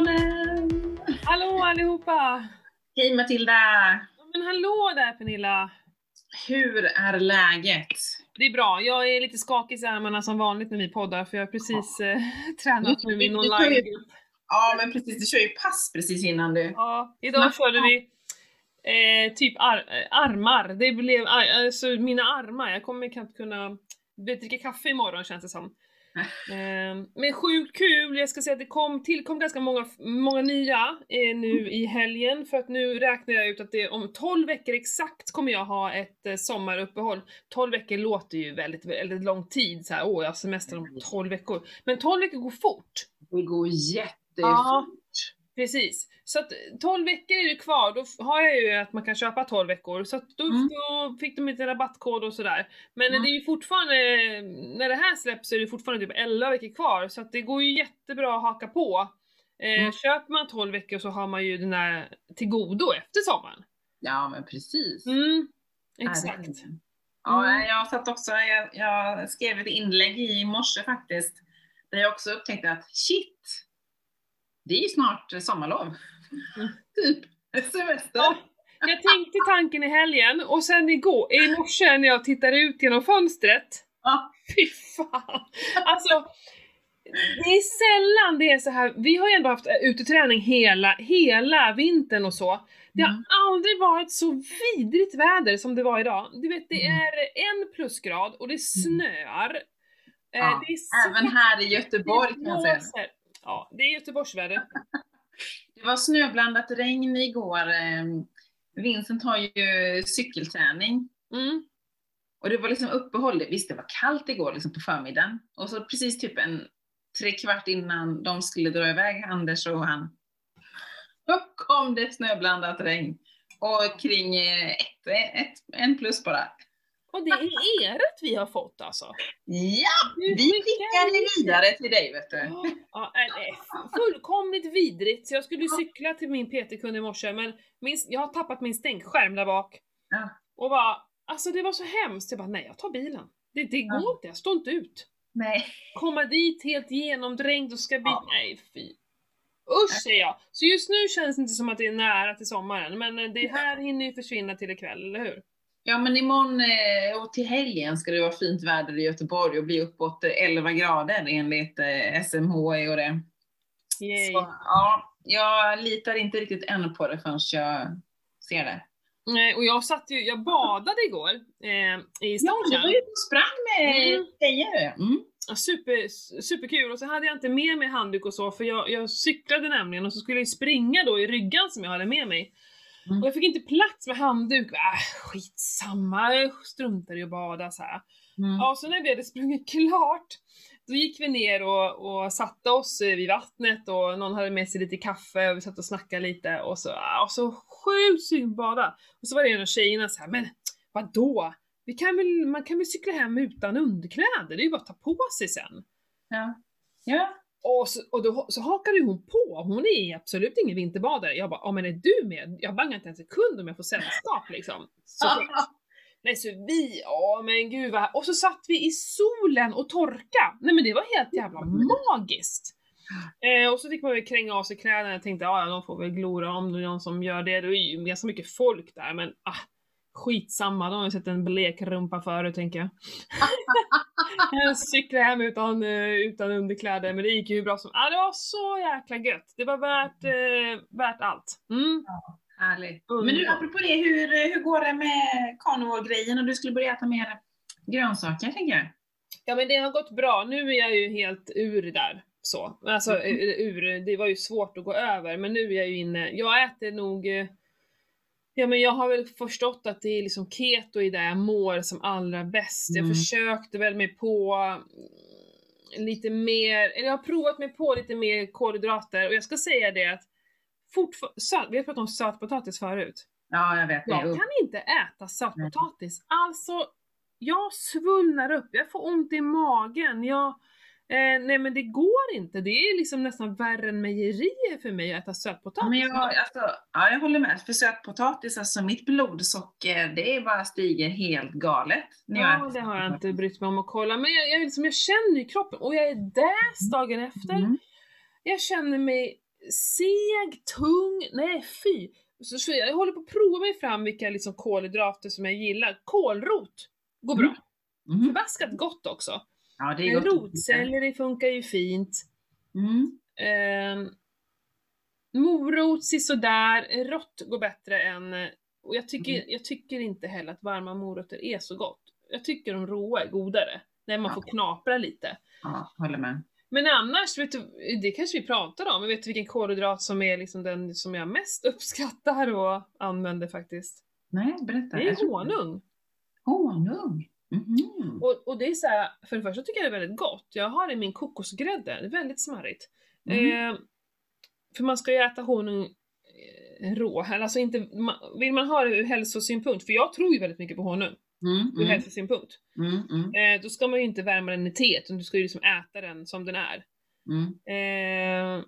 podden! Hallå allihopa! Hej Matilda! Men hallå där Pernilla! Hur är läget? Det är bra, jag är lite skakig i armarna som vanligt när vi poddar för jag har precis eh, tränat med min online-grupp. Ja men precis, du kör ju pass precis innan du... Ja, idag körde vi eh, typ ar eh, armar. Det blev, ar- alltså mina armar, jag kommer knappt kunna dricka kaffe imorgon känns det som. Eh, men sjukt kul, jag ska säga att det kom, tillkom ganska många, många nya eh, nu i helgen för att nu räknar jag ut att det om 12 veckor exakt kommer jag ha ett eh, sommaruppehåll. 12 veckor låter ju väldigt, väldigt lång tid så här, åh jag har semester om 12 veckor. Men 12 veckor går fort. Det går jättefort. Ja. Precis. Så att 12 veckor är det kvar, då har jag ju att man kan köpa 12 veckor. Så att då, Mm. då fick de lite rabattkod och sådär. Men Mm. det är ju fortfarande, när det här släpps så är det fortfarande typ 11 veckor kvar. Så att det går ju jättebra att haka på. Eh, Mm. Köper man 12 veckor så har man ju den här till godo efter sommaren. Ja men precis. Mm, exakt. Ja, Mm. jag satt också, jag, jag skrev ett inlägg i morse faktiskt, där jag också upptäckte att shit, det är ju snart sommarlov. Mm. typ semester. Ja. Jag tänkte tanken i helgen och sen igår, i morse när jag tittar ut genom fönstret Ja. Fy fan! Alltså, det är sällan det är så här. vi har ju ändå haft uteträning hela, hela vintern och så. Det har Mm. aldrig varit så vidrigt väder som det var idag. Du vet, det Mm. är en plusgrad och det snöar. Eh, Ja, det är Även här i Göteborg kan jag säga. Ja, det är Göteborgsväder. Det var snöblandat regn igår. eh, Vincent har ju cykelträning. Mm. Och det var liksom uppehåll. Visst, det var kallt igår liksom på förmiddagen. Och så precis typ en tre kvart innan de skulle dra iväg, Anders och han, då kom det snöblandat regn. Och kring ett, ett, en plus bara. Och det är ert vi har fått alltså. Ja, vi skickar det vidare till dig vet du. Ja, fullkomligt vidrigt. Så jag skulle cykla till min PT-kund i morse men min, jag har tappat min stänkskärm där bak. Ja. Och bara, alltså det var så hemskt. Jag bara, nej jag tar bilen. Det, det går Ja. inte, jag står inte ut. Nej. Komma dit helt genomdränkt och ska byta, Ja. nej fy. Usch säger jag! Så just nu känns det inte som att det är nära till sommaren, men eh, det här hinner ju försvinna till ikväll, eller hur? Ja men imorgon eh, och till helgen ska det vara fint väder i Göteborg och bli uppåt eh, 11 grader enligt eh, SMHI och det. Yay. Så, ja, jag litar inte riktigt än på det förrän jag ser det. Nej, och jag satt ju, jag badade igår eh, i Ja, du Stockholm. var ute och sprang med Mm. tjejer. Mm. Ja, Super, superkul, och så hade jag inte med mig handduk och så för jag, jag cyklade nämligen och så skulle jag springa då i ryggan som jag hade med mig. Mm. Och jag fick inte plats med handduk, äh, skitsamma, jag struntar i att bada så här. Mm. Ja, så när vi hade sprungit klart, då gick vi ner och, och satte oss vid vattnet och någon hade med sig lite kaffe och vi satt och snackade lite och så, ah, och så sjukt sugen bada. Och så var det en av tjejerna så här, men vadå? Vi kan väl, man kan väl cykla hem utan underkläder, det är ju bara att ta på sig sen. Ja. ja. Och, så, och då så hakade hon på, hon är absolut ingen vinterbadare. Jag bara, ja men är du med? Jag bangar inte en sekund om jag får sällskap liksom. Såklart. Nej så vi, ja men gud vad Och så satt vi i solen och torka. Nej men det var helt jävla magiskt. Eh, och så fick man väl kränga av sig kläderna, jag tänkte ja de får väl glora om det är någon som gör det. Det är ju ganska mycket folk där men ah, skitsamma, de har ju sett en blek rumpa förut tänker jag. jag cyklade hem utan, eh, utan underkläder men det gick ju hur bra som, ah, det var så jäkla gött. Det var värt, eh, värt allt. Mm. Härligt. Underbart. Men du, apropå det, hur, hur går det med carnivore-grejen och du skulle börja äta mer grönsaker tänker jag? Ja men det har gått bra, nu är jag ju helt ur där. Så. Alltså Mm. eh, ur, det var ju svårt att gå över men nu är jag ju inne, jag äter nog eh, Ja men jag har väl förstått att det är liksom keto i det jag mår som allra bäst. Jag Mm. försökte väl mig på mm, lite mer, eller jag har provat mig på lite mer kolhydrater och jag ska säga det att fortfarande, vi har pratat om sötpotatis förut. Ja, jag vet det. Jag kan inte äta sötpotatis. Alltså, jag svullnar upp, jag får ont i magen, jag... Eh, nej men det går inte, det är liksom nästan värre än mejerier för mig att äta sötpotatis. Men jag, alltså, ja, jag håller med. För sötpotatis, alltså mitt blodsocker, det bara stiger helt galet. Ja, det har jag inte brytt mig om att kolla, men jag, jag, liksom, jag känner i kroppen och jag är däst dagen efter. Mm. Jag känner mig seg, tung, nej fy. Så, så jag håller på att prova mig fram vilka liksom kolhydrater som jag gillar. Kålrot går bra. Mhm. Förbaskat gott också. Ja, det är. Rotselleri funkar ju fint. Mm. Eh, morot sådär, rått går bättre än... Och jag tycker, Mm. jag tycker inte heller att varma morötter är så gott. Jag tycker de råa är godare. När man Ja. får knapra lite. Ja, håller med. Men annars, vet du, det kanske vi pratar om, men vet du vilken kolhydrat som är liksom den som jag mest uppskattar och använder faktiskt? Nej, berätta. Det är honung. Honung? Mhm. Och, och det är så här, för det första tycker jag det är väldigt gott. Jag har det i min kokosgrädde, det är väldigt smarrigt. Mm. Eh, för man ska ju äta honung eh, rå, alltså inte, vill man ha det ur hälsosynpunkt, för jag tror ju väldigt mycket på honung Mm, ur mm, hälsosynpunkt. mm, mm, Eh, då ska man ju inte värma den i te, utan du ska ju liksom äta den som den är. mm. Eh,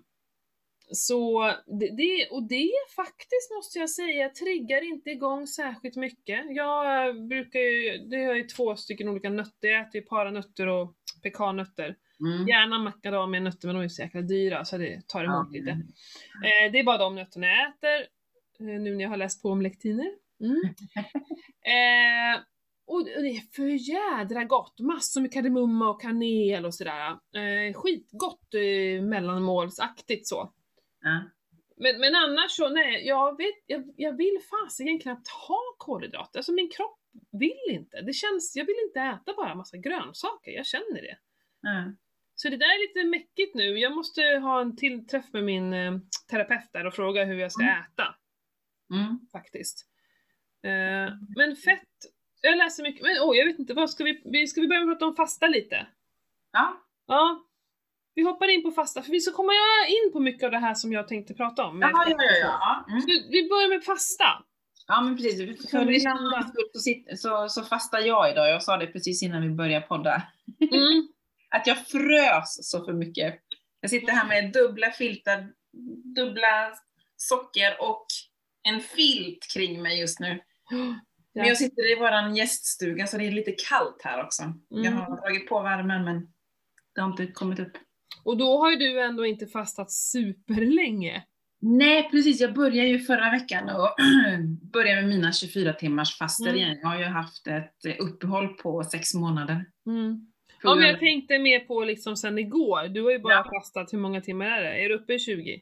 så det, det, och det faktiskt måste jag säga triggar inte igång särskilt mycket. Jag eh, brukar ju, det har ju två stycken olika nötter, jag äter ju paranötter och pekannötter. Mm. Gärna macadamianötter men de är så jäkla dyra så det tar emot Ja. lite. Eh, det är bara de nötterna jag äter, eh, nu när jag har läst på om lektiner. Mm. eh, och det är för jädra gott, massor med kardemumma och kanel och sådär. Eh, skitgott eh, mellanmålsaktigt så. Ja. Men, men annars så, nej, jag, vet, jag, jag vill fasiken knappt ha kolhydrater. Alltså min kropp vill inte. Det känns, jag vill inte äta bara massa grönsaker, jag känner det. Ja. Så det där är lite mäckigt nu. Jag måste ha en till träff med min eh, terapeut där och fråga hur jag ska Mm. äta Mm. faktiskt. Eh, men fett, jag läser mycket, men oj jag vet inte, vad ska vi, vi, ska vi börja prata om fasta lite? Ja. Ja. Vi hoppar in på fasta, för vi ska komma in på mycket av det här som jag tänkte prata om. Jaha, ja, ja, ja. Mm. Så Vi börjar med fasta. Ja men precis, för lyssnarnas skull så, så, så fastar jag idag, jag sa det precis innan vi började podda, Mm. att jag frös så för mycket. Jag sitter här med dubbla filtar, dubbla socker och en filt kring mig just nu. Men jag sitter i våran gäststuga så det är lite kallt här också. Jag Mm. har dragit på värmen men det har inte kommit upp. Och då har ju du ändå inte fastat superlänge. Nej precis, jag började ju förra veckan och började med mina 24 timmars faster Mm. igen. Jag har ju haft ett eh, uppehåll på sex månader. Mm. Ja men jag tänkte mer på liksom sen igår, du har ju bara Ja. fastat, hur många timmar är det? Är du uppe i 20?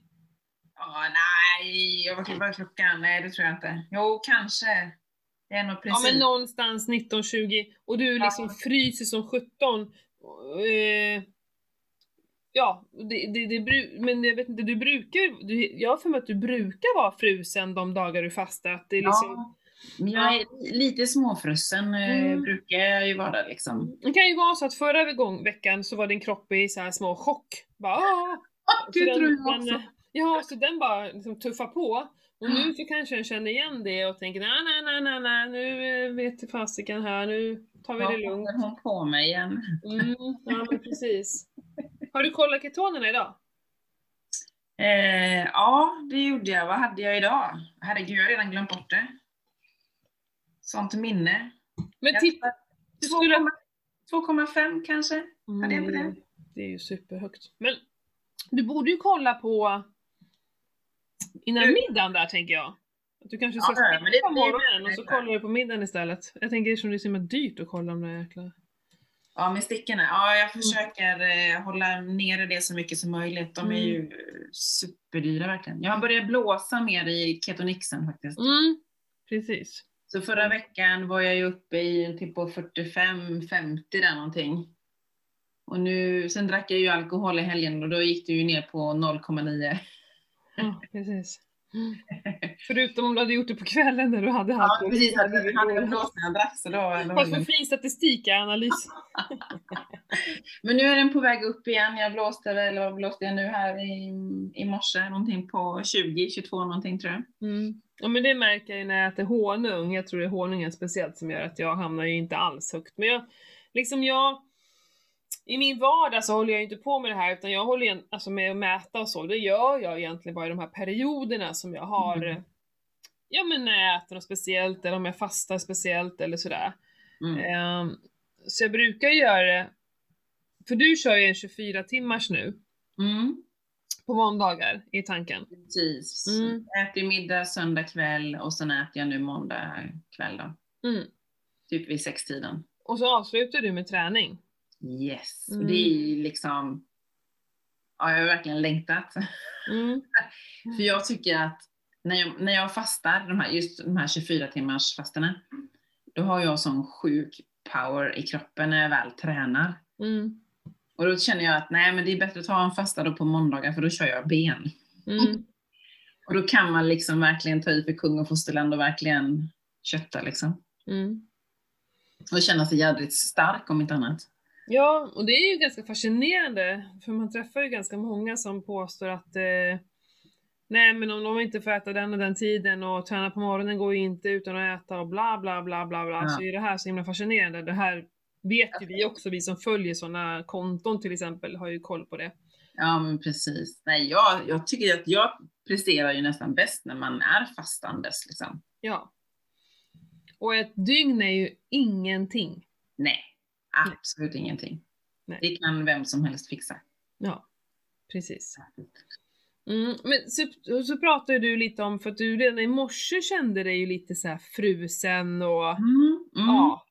Ja, nej, jag vad är klockan? Nej, det tror jag inte. Jo, kanske. Det är nog Ja precis. men någonstans 19-20 och du Ja. liksom fryser som 17. Eh, ja, det, det, det, men jag vet inte, du brukar, du, jag har för mig att du brukar vara frusen de dagar du fastar. Att det är liksom, Ja, jag är lite småfrusen, eh, Mm. brukar jag ju vara liksom. Det kan ju vara så att förra gång, veckan så var din kropp i så här små chock. Bara, "Åh!" det Så den- tror jag den, också. Ja, så den bara liksom tuffar på. Och nu så kanske den känner igen det och tänker nej, nej, nej, nej, nej, nu eh, vet fasiken här, nu tar vi Ja, det lugnt. håller hon på mig igen. Mm, ja men precis. Har du kollat ketonerna idag? Eh, ja, det gjorde jag. Vad hade jag idag? Herregud, jag har redan glömt bort det. Sånt minne. Men titta, du skulle... 2,5 kanske? hade jag på det. Mm, det är ju superhögt. Men du borde ju kolla på innan Du- middagen där tänker jag. Att du kanske ska Ja, på morgonen och så kollar du på middagen istället. Jag tänker som det är så himla dyrt att kolla de där jäkla... Ja, med stickorna. Ja, jag Mm. försöker eh, hålla nere det så mycket som möjligt. De är Mm. ju superdyra verkligen. Jag har börjat blåsa mer i ketonixen faktiskt. Mm, precis. Så förra veckan var jag ju uppe i typ på 45-50 där någonting. Och nu, sen drack jag ju alkohol i helgen och då gick det ju ner på 0,9. Ja, precis. Förutom om du hade gjort det på kvällen när du hade Ja, alkohol. precis. Hade, hade blåst när jag drack så då... Fast för fin statistik i analys. Men nu är den på väg upp igen. Jag blåste väl, vad blåste jag nu här i, i morse? Någonting på 20, 22 någonting tror jag. Mm. Ja men det märker jag ju när jag äter honung. Jag tror det är honungen speciellt som gör att jag hamnar ju inte alls högt. Men jag, liksom jag, i min vardag så håller jag inte på med det här utan jag håller ju alltså med att mäta och så. Det gör jag egentligen bara i de här perioderna som jag har, Mm. eh, ja men när jag äter något speciellt eller om jag fastar speciellt eller sådär. Mm. Ehm, så jag brukar göra det, för du kör ju en 24 timmars nu. Mm. På måndagar i tanken. Precis. Mm. Jag äter middag söndag kväll och sen äter jag nu måndag kväll då. Mm. Typ vid sextiden. Och så avslutar du med träning. Yes. Mm. Och det är ju liksom, ja jag har verkligen längtat. Mm. För jag tycker att när jag, när jag fastar, de här, just de här 24 timmars fasterna, då har jag sån sjuk power i kroppen när jag väl tränar. Mm. Och då känner jag att nej men det är bättre att ta en fasta då på måndagar för då kör jag ben. Mm. Och då kan man liksom verkligen ta i för kung och fosterland och verkligen kötta liksom. Mm. Och känna sig jädrigt stark om inte annat. Ja, och det är ju ganska fascinerande, för man träffar ju ganska många som påstår att eh, nej men om de inte får äta den och den tiden och träna på morgonen går ju inte utan att äta och bla bla bla bla bla. Ja. Så är det här så himla fascinerande. Det här vet ju vi också, vi som följer sådana konton till exempel, har ju koll på det. Ja men precis. Nej jag, jag tycker att jag presterar ju nästan bäst när man är fastandes liksom. Ja. Och ett dygn är ju ingenting. Nej, absolut ingenting. Nej. Det kan vem som helst fixa. Ja, precis. Mm, men så, så pratade du lite om, för att du redan i morse kände dig ju lite så frusen och Mm, mm. ja.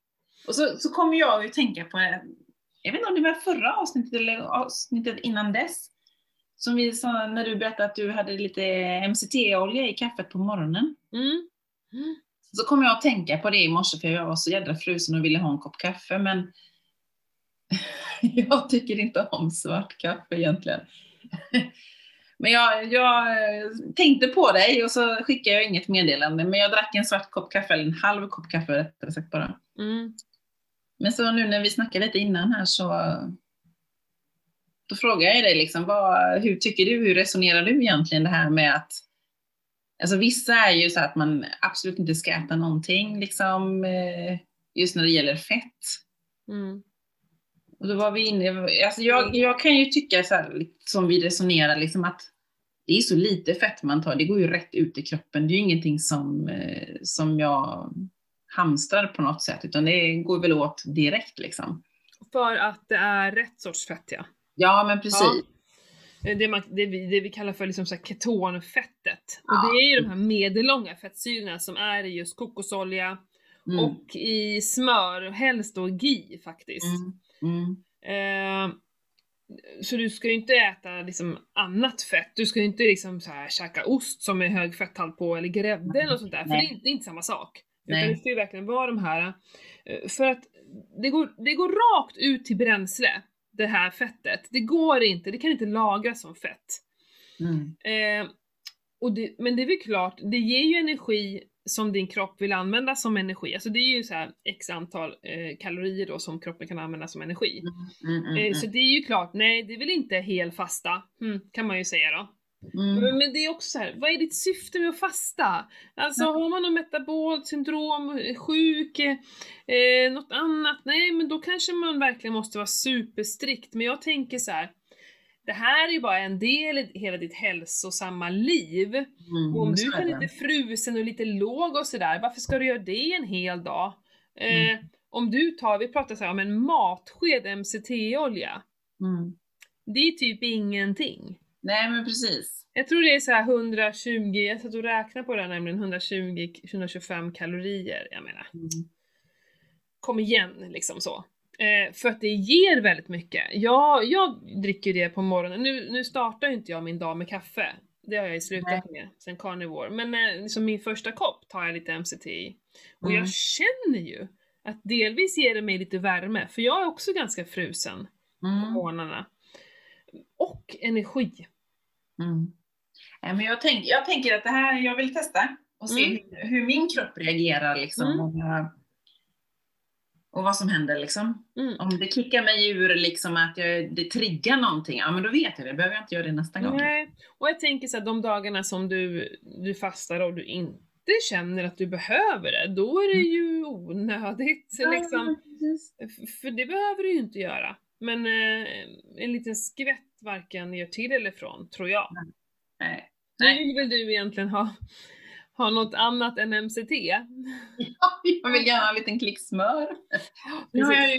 Och så, så kommer jag att tänka på, jag vet inte om det var förra avsnittet eller avsnittet innan dess, som vi sa när du berättade att du hade lite MCT-olja i kaffet på morgonen. Mm. Så kom jag att tänka på det i morse för jag var så jädra frusen och ville ha en kopp kaffe men jag tycker inte om svart kaffe egentligen. Men jag, jag tänkte på dig och så skickade jag inget meddelande men jag drack en svart kopp kaffe, eller en halv kopp kaffe rättare sagt bara. Mm. Men så nu när vi snackade lite innan här så då frågar jag dig liksom, vad, hur tycker du, hur resonerar du egentligen det här med att Alltså vissa är ju så att man absolut inte ska äta någonting liksom eh, just när det gäller fett. Mm. Och då var vi inne, alltså jag, jag kan ju tycka så här, som vi resonerar liksom att det är så lite fett man tar, det går ju rätt ut i kroppen. Det är ju ingenting som, eh, som jag hamstrar på något sätt, utan det går väl åt direkt liksom. För att det är rätt sorts fett ja. Ja, men precis. Eh, Det, man, det, vi, det vi kallar för liksom så ketonfettet. Och Ja. det är ju de här medellånga fettsyrorna som är i just kokosolja Mm. och i smör, helst då ghee faktiskt. Mm. Mm. Eh, så du ska ju inte äta liksom annat fett. Du ska ju inte liksom så här käka ost som är hög fetthalt på eller grädde eller sånt där. För det är, inte, det är inte samma sak. Nej. Utan det ska ju verkligen vara de här. eh, För att det går, det går rakt ut till bränsle, det här fettet. Det går inte, det kan inte lagras som fett. Mm. Eh, och det, men det är väl klart, det ger ju energi som din kropp vill använda som energi. Alltså det är ju så här x antal eh, kalorier då som kroppen kan använda som energi. Mm. Mm. Eh, Så det är ju klart, nej det är väl inte hel fasta, mm, kan man ju säga då. Mm. Men, det är också så här, vad är ditt syfte med att fasta? Alltså har man något metabolt syndrom, eh, sjuk, eh, något annat, nej men då kanske man verkligen måste vara superstrikt. Men jag tänker så här, det här är ju bara en del i hela ditt hälsosamma liv. Mm. Och om du är lite frusen och lite låg och sådär, varför ska du göra det en hel dag? Eh, Mm. Om du tar, vi pratar så här om en matsked MCT-olja. Mm. Det är typ ingenting. Nej, men precis. Jag tror det är så här 120, jag satt och räknade på det här nämligen, 120-125 kalorier, jag menar. Mm. Kom igen liksom så. Eh, för att det ger väldigt mycket. Jag, jag dricker det på morgonen, nu, nu startar inte jag min dag med kaffe. Det har jag ju slutat med sen carnivore. Men eh, som min första kopp tar jag lite MCT i. Och Mm. jag känner ju att delvis ger det mig lite värme, för jag är också ganska frusen på Mm. morgnarna. Och energi. Mm. Nej, men jag, tänk, jag tänker att det här, jag vill testa och se Mm. hur, hur min kropp reagerar liksom. Mm. Vad- och vad som händer liksom. Mm. Om det kickar mig ur liksom att jag, det triggar någonting, ja men då vet jag det. behöver jag inte göra det nästa gång. Nej, och jag tänker så att de dagarna som du, du fastar och du inte känner att du behöver det, då är det ju onödigt. Ja, liksom. För det behöver du ju inte göra. Men eh, en liten skvätt varken gör till eller från, tror jag. Nej. Nu Nej. vill väl du egentligen ha, ha något annat än MCT? Jag vill gärna ha en liten klick smör. Nu har jag, ju,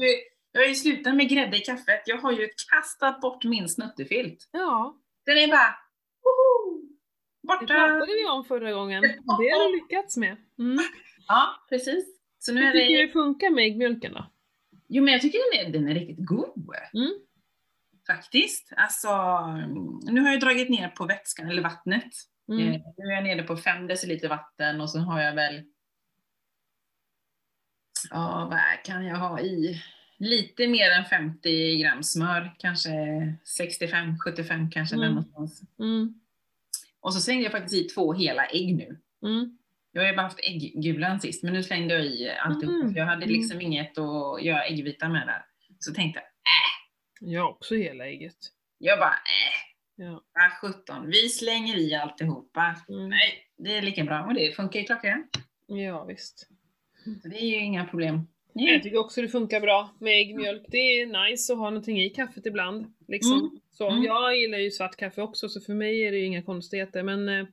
jag har ju slutat med grädde i kaffet. Jag har ju kastat bort min snuttefilt. Ja, Den är bara, woho! Det Borta! pratade vi om förra gången. Det har du lyckats med. Mm. Ja, precis. Så nu Hur tycker du det... det funkar med äggmjölken då? Jo, men jag tycker den är, den är riktigt god. Mm. Faktiskt. Alltså, nu har jag dragit ner på vätskan, eller vattnet. Mm. Eh, Nu är jag nere på 5 deciliter vatten och så har jag väl, ja vad kan jag ha i? Lite mer än 50 gram smör, kanske 65-75 kanske Mm. där någonstans. Mm. Och så slängde jag faktiskt i två hela ägg nu. Mm. Jag har ju bara haft äggulan sist, men nu slängde jag i alltihop. För Jag hade liksom inget att göra äggvita med där. Så tänkte jag, äh, Jag har också hela ägget. jag bara, äh, Ja. vad 17, vi slänger i alltihopa. Mm. Nej, det är lika bra och det funkar ju klockrent. ja, visst. Så det är ju inga problem. Jag tycker också det funkar bra med äggmjölk. Det är nice att ha någonting i kaffet ibland. Liksom. Mm. Så, Mm. Jag gillar ju svart kaffe också, så för mig är det ju inga konstigheter. Men eh,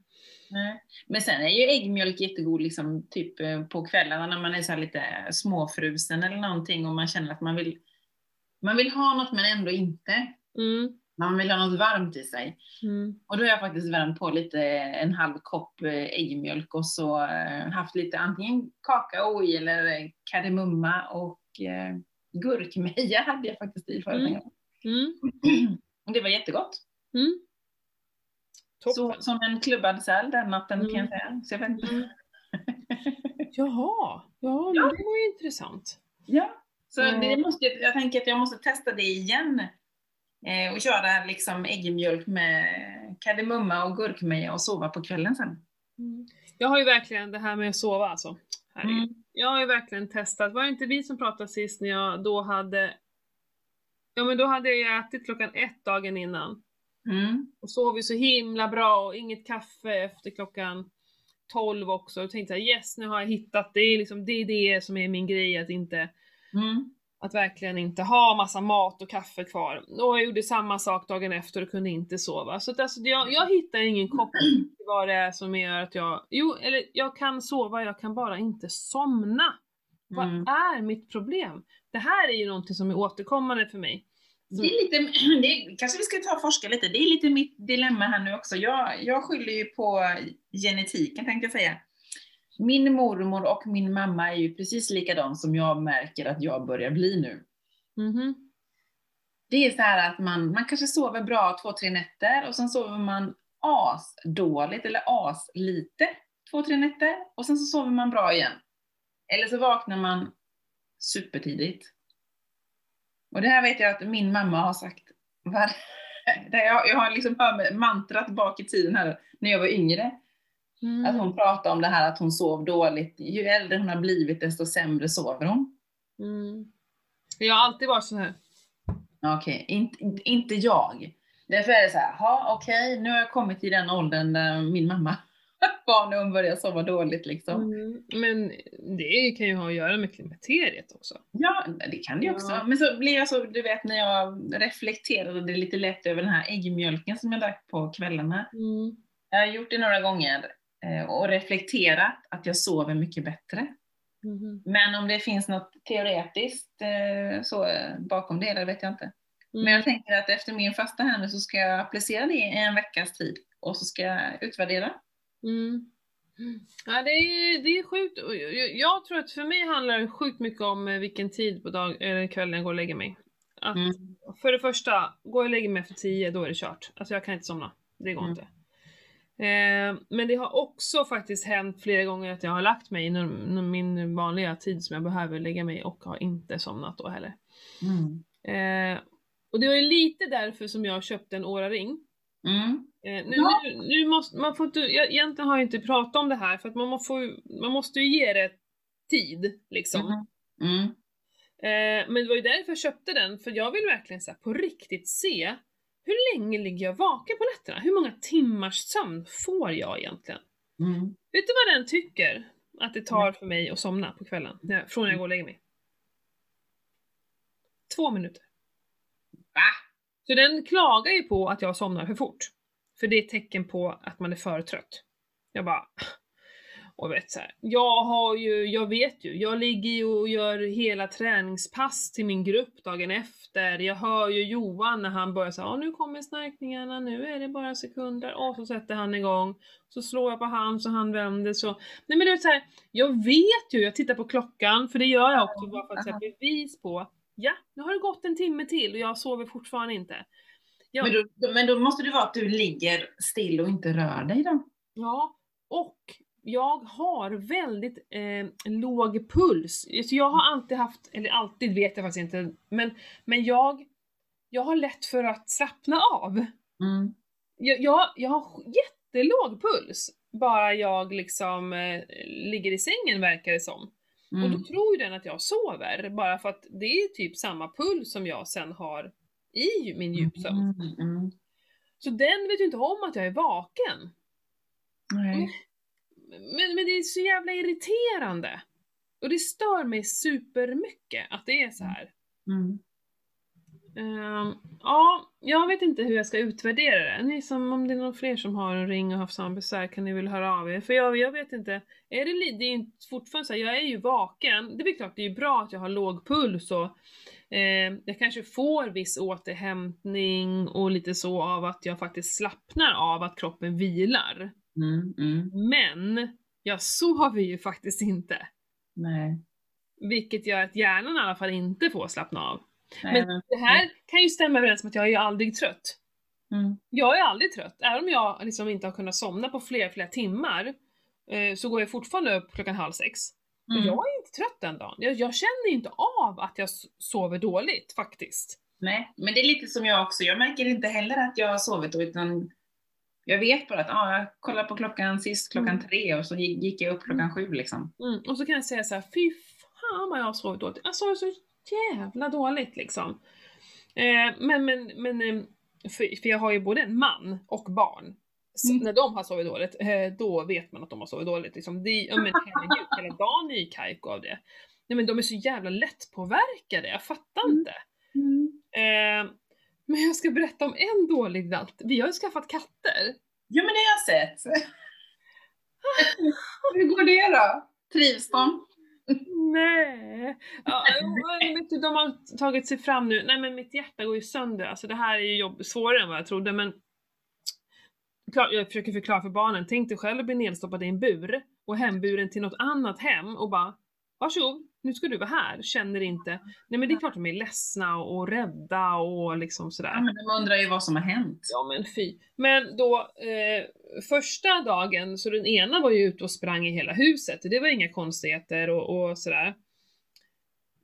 Nej. Men sen är ju äggmjölk jättegod liksom, typ eh, på kvällarna när man är så lite småfrusen eller någonting och man känner att man vill, man vill ha något men ändå inte. mm, Man vill ha något varmt i sig. mm, Och då har jag faktiskt värmt på lite, en halv kopp eh, äggmjölk och så eh, haft lite antingen kakao i eller eh, kardemumma och eh, gurkmeja hade jag faktiskt i förra Mm. gången. mm, Och det var jättegott. mm. Så, som en klubbad säl den natten Mm. kan jag säga. Så jag vet inte. Mm. Jaha, ja, men Ja. det var ju intressant. Ja, så Mm. det måste, jag tänker att jag måste testa det igen. Eh, och köra liksom äggmjölk med kardemumma och gurkmeja och sova på kvällen sen. Mm. Jag har ju verkligen det här med att sova alltså. Mm. Jag har ju verkligen testat. Var det inte vi som pratade sist när jag då hade... Ja men då hade jag ätit klockan ett dagen innan. Mm. Och sov ju så himla bra och inget kaffe efter klockan 12 också. Och tänkte jag yes, nu har jag hittat det. Är liksom, det är det som är min grej, att inte Mm. Att verkligen inte ha massa mat och kaffe kvar. Och jag gjorde samma sak dagen efter och kunde inte sova. Så att alltså, jag, jag hittar ingen koppling till vad det är som gör att jag... Jo, eller jag kan sova, jag kan bara inte somna. Vad Mm. är mitt problem? Det här är ju någonting som är återkommande för mig. Det är lite, det kanske vi ska ta och forska lite. Det är lite mitt dilemma här nu också. Jag, jag skyller ju på genetiken tänkte jag säga. Min mormor och min mamma är ju precis likadan som jag märker att jag börjar bli nu. Mhm. Det är så här att man, man kanske sover bra två, tre nätter och sen sover man asdåligt eller aslite två, tre nätter och sen så sover man bra igen. Eller så vaknar man supertidigt. Och det här vet jag att min mamma har sagt. Var, jag, har liksom hört mantrat bak i tiden här när jag var yngre. Mm. Att hon pratade om det här att hon sov dåligt. Ju äldre hon har blivit desto sämre sover hon. Mm. Jag har alltid varit så här. Okej, inte, inte jag. Därför är det så här, okej, nu har jag kommit till den åldern där min mamma var när hon började sova dåligt liksom. Mm. Men det kan ju ha att göra med klimakteriet också. Ja, det kan det ju Ja. också. Men så blir jag så, du vet när jag reflekterade lite lätt över den här äggmjölken som jag drack på kvällarna. Mm. Jag har gjort det några gånger och reflekterat att jag sover mycket bättre. Mhm. Men om det finns något teoretiskt eh, så eh, bakom det, det vet jag inte. Mm. Men jag tänker att efter min fasta här nu så ska jag applicera det i en veckas tid och så ska jag utvärdera. Mm. Ja, det är, det är sjukt. Jag, tror att för mig handlar det sjukt mycket om eh, vilken tid på dag, eller kvällen jag går och lägger mig. Att, Mm. För det första, går jag och lägger mig efter tio, då är det kört. Alltså jag kan inte somna. Det går Mm. inte. Eh, men det har också faktiskt hänt flera gånger att jag har lagt mig i min vanliga tid som jag behöver lägga mig och har inte somnat då heller. Mm. Eh, och det var ju lite därför som jag köpte en Oura-ring. Mm. Eh, nu, Ja. nu, nu måste man får inte, jag, egentligen har jag inte pratat om det här för att man, får, man måste ju ge det tid liksom. Mm. Mm. Eh, men det var ju därför jag köpte den, för jag vill verkligen så här, på riktigt se hur länge ligger jag vaken på nätterna? Hur många timmars sömn får jag egentligen? Mm. Vet du vad den tycker att det tar för mig att somna på kvällen? Från när jag går och lägger mig? Två minuter. Va? Så den klagar ju på att jag somnar för fort. För det är ett tecken på att man är för trött. Jag bara... Och vet så här, jag har ju, jag vet ju, jag ligger ju och gör hela träningspass till min grupp dagen efter. Jag hör ju Johan när han börjar säga, nu kommer snarkningarna, nu är det bara sekunder. Och så sätter han igång. Så slår jag på han så han vänder så. Nej men det är så här, jag vet ju, jag tittar på klockan, för det gör jag också bara för att sätta bevis på, ja, nu har det gått en timme till och jag sover fortfarande inte. Ja. Men, då, men då måste det vara att du ligger still och inte rör dig då? Ja, och jag har väldigt eh, låg puls. Så jag har alltid haft, eller alltid vet jag faktiskt inte, men, men jag, jag har lätt för att slappna av. Mm. Jag, jag, jag har jättelåg puls, bara jag liksom eh, ligger i sängen verkar det som. Mm. Och då tror ju den att jag sover, bara för att det är typ samma puls som jag sen har i min djupsömn. Mm, mm. Så den vet ju inte om att jag är vaken. Nej. Men, men det är så jävla irriterande. Och det stör mig supermycket att det är så här. Mm. Ehm, ja, jag vet inte hur jag ska utvärdera det. Ni som, om det är någon fler som har en ring och haft samma besvär kan ni väl höra av er. För jag, jag vet inte, är det, det är fortfarande så här, jag är ju vaken. Det är klart, det är ju bra att jag har låg puls och eh, jag kanske får viss återhämtning och lite så av att jag faktiskt slappnar av att kroppen vilar. Mm, mm. Men jag sover ju faktiskt inte. Nej. Vilket gör att hjärnan i alla fall inte får slappna av. Nej, Men men- det här kan ju stämma överens med att jag är ju aldrig trött. Mm. Jag är aldrig trött. Även om jag liksom inte har kunnat somna på flera, flera timmar eh, så går jag fortfarande upp klockan halv sex. Mm. jag är inte trött den dagen. Jag, jag känner inte av att jag sover dåligt faktiskt. Nej, men det är lite som jag också. Jag märker inte heller att jag har sovit då, utan jag vet bara att ah, jag kollade på klockan sist klockan Mm. tre och så gick, jag upp klockan sju liksom. Mm. Och så kan jag säga så här: fy fan vad jag har sovit dåligt. Jag sover så jävla dåligt liksom. Eh, men, men, men, eh, för, för jag har ju både en man och barn. Mm. När de har sovit dåligt, eh, då vet man att de har sovit dåligt. Liksom. Det, ja, men herregud, hela dagen är ju kajko av det. Nej men de är så jävla lättpåverkade, jag fattar Mm. inte. Eh, men jag ska berätta om en dålig natt. Vi har ju skaffat katter. Ja men det har jag sett. Hur går det då? Trivs de? Nej! Ja, men de har tagit sig fram nu. Nej men mitt hjärta går ju sönder. Alltså det här är ju jobb, svårare än vad jag trodde men jag försöker förklara för barnen. Tänk dig själv att bli nedstoppad i en bur och hemburen till något annat hem och bara Varsågod, nu ska du vara här. Känner inte. Nej men det är klart de är ledsna och, rädda och liksom sådär. Ja, men de undrar ju vad som har hänt. Ja men fy. Men då, eh, första dagen, så den ena var ju ute och sprang i hela huset, det var inga konstigheter och, och sådär.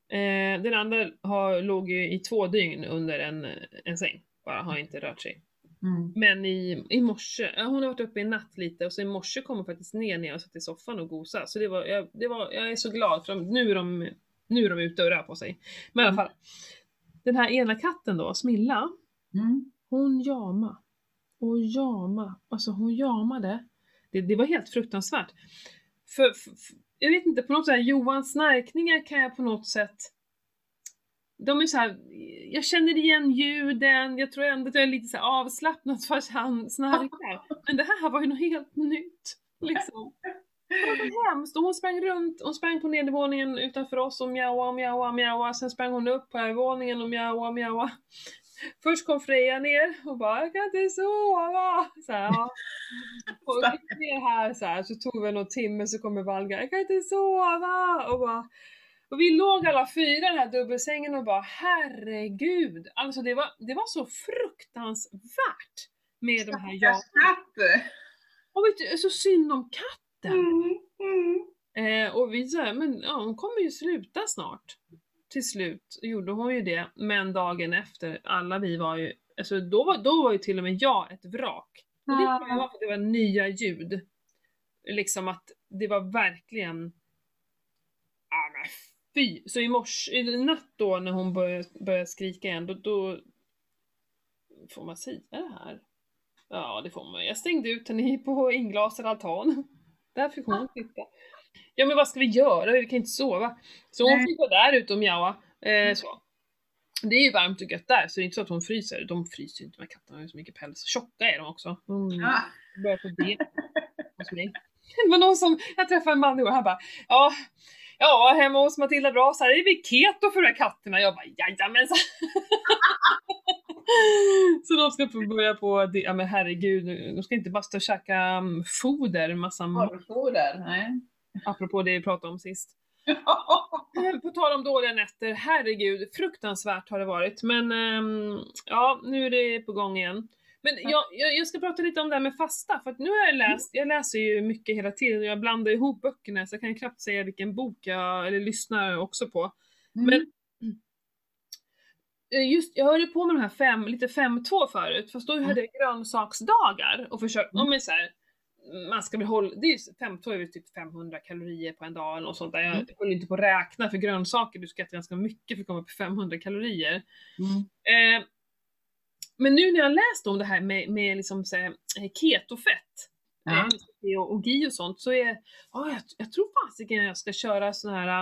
Eh, den andra har, låg ju i två dygn under en, en säng, bara har inte rört sig. Mm. Men i, i morse, ja, hon har varit uppe i natt lite och så i morse kom hon faktiskt ner när jag satt i soffan och gosade. Så det var, jag, det var, jag är så glad för de, nu, är de, nu är de ute och rör på sig. Men i alla fall, den här ena katten då, Smilla, Mm. hon jama. Och jama. Alltså hon jamade. Det, det var helt fruktansvärt. För, för, för jag vet inte, på något sätt, Johans snarkningar kan jag på något sätt de är så här, jag känner igen ljuden, jag tror ändå att jag är lite så avslappnad fast han snarkar. Men det här var ju något helt nytt. Liksom. Det var hemskt. Och hon sprang runt, hon sprang på nedervåningen utanför oss och mjaua, mjaua, mjaua. Sen sprang hon upp på övervåningen och mjaua, mjaua. Först kom Freja ner och bara jag kan inte sova. Så här, ja. Och ner här så här, så tog det någon timme så kommer Valga, jag kan inte sova. Och, bara, och vi låg alla fyra i den här dubbelsängen och bara herregud. Alltså det var, det var så fruktansvärt med de här jag. katt! Och vet du, så synd om katten. Mm. Mm. Eh, och vi sa, men ja, hon kommer ju sluta snart. Till slut gjorde hon ju det, men dagen efter, alla vi var ju, alltså då var, då var ju till och med jag ett vrak. Och det jag var för det var nya ljud. Liksom att det var verkligen, ah men fy! Så i morse, i natt då när hon började, började skrika igen, då, då får man säga det här? Ja, det får man. Jag stängde ut henne på inglasad altan. Där fick hon sitta. Ja men vad ska vi göra? Vi kan inte sova. Så hon fick vara där ute och mjaua. Eh, så. Det är ju varmt och gött där, så det är inte så att hon fryser. De fryser ju inte, här katterna har ju så mycket päls. Tjocka är de också. De Ja. börjar på det hos mig. Det var någon som, jag träffade en man igår, han bara ja, ja hemma hos Matilda Bras här är vi keto för de här katterna. Jag bara jajamensan. så de ska få börja på, ja men herregud, de ska inte bara stå och käka mm, foder, massa Porrfoder, nej. apropå det vi pratade om sist. Eh, På tal om dåliga nätter, herregud, fruktansvärt har det varit. Men ehm, ja, nu är det på gång igen. Men jag, jag, jag ska prata lite om det här med fasta, för att nu har jag läst, jag läser ju mycket hela tiden och jag blandar ihop böckerna så jag kan knappt säga vilken bok jag, eller lyssnar också på. Mm. Men eh, just, jag höll ju på med de här fem, lite 5-2 förut, fast då Mm. hade jag grönsaksdagar och försökte, Mm. om så här, man ska väl hålla, det är ju 5-2 är väl typ 500 kalorier på en dag något sånt där. Jag Mm. håller inte på att räkna för grönsaker, du ska äta ganska mycket för att komma upp i 500 kalorier. Mm. Eh, men nu när jag läst om det här med, med liksom så här, eh, ketofett, Ja. eh, och, och GI och sånt, så är, ja, jag, jag tror fasiken jag ska köra såna här